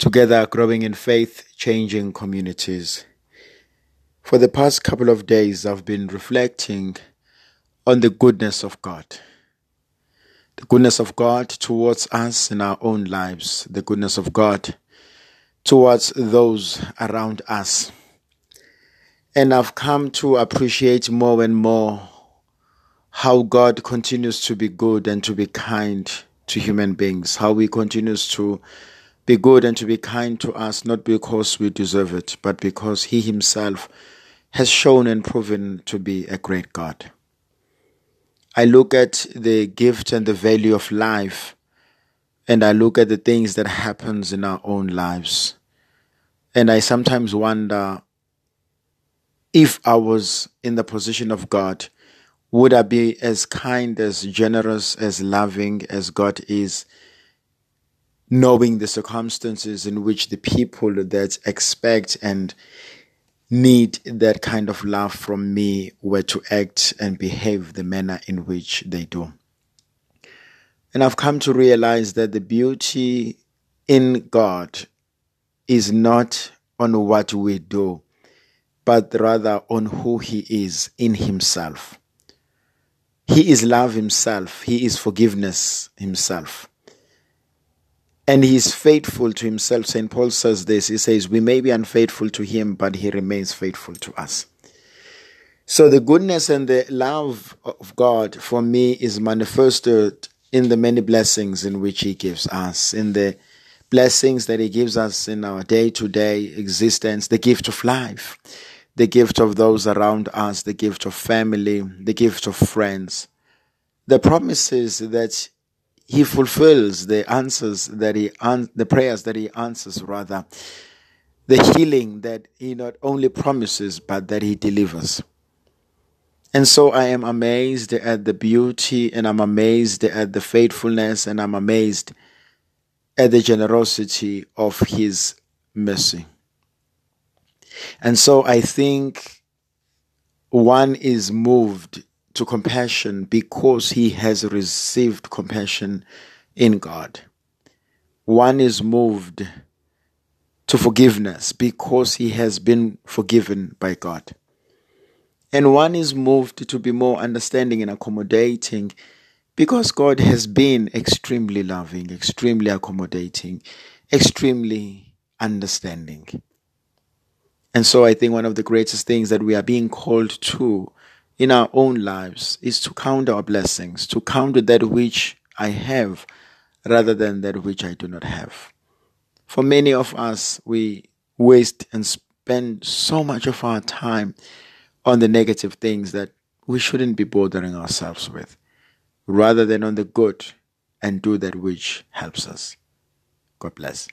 together growing in faith, changing communities. For the past couple of days, I've been reflecting on the goodness of God. The goodness of God towards us in our own lives, the goodness of God towards those around us. And I've come to appreciate more and more how God continues to be good and to be kind to human beings, how He continues to be good and to be kind to us, not because we deserve it, but because He Himself has shown and proven to be a great God. I look at the gift and the value of life, and I look at the things that happens in our own lives. And I sometimes wonder if I was in the position of God, would I be as kind, as generous, as loving as God is, knowing the circumstances in which the people that expect and need that kind of love from me were to act and behave the manner in which they do. And I've come to realize that the beauty in God is not on what we do, but rather on who He is in Himself. He is love Himself, He is forgiveness Himself. And he is faithful to himself. St. Paul says this. He says, We may be unfaithful to him, but he remains faithful to us. So the goodness and the love of God for me is manifested in the many blessings in which he gives us, in the blessings that he gives us in our day to day existence, the gift of life, the gift of those around us, the gift of family, the gift of friends, the promises that he fulfills the answers that he the prayers that he answers rather the healing that he not only promises but that he delivers. And so i am amazed at the beauty and i'm amazed at the faithfulness and i'm amazed at the generosity of his mercy. And so i think one is moved to compassion because he has received compassion in God. One is moved to forgiveness because he has been forgiven by God. And one is moved to be more understanding and accommodating because God has been extremely loving, extremely accommodating, extremely understanding. And so I think one of the greatest things that we are being called to in our own lives is to count our blessings, to count that which I have rather than that which I do not have. For many of us, we waste and spend so much of our time on the negative things that we shouldn't be bothering ourselves with, rather than on the good and do that which helps us. God bless.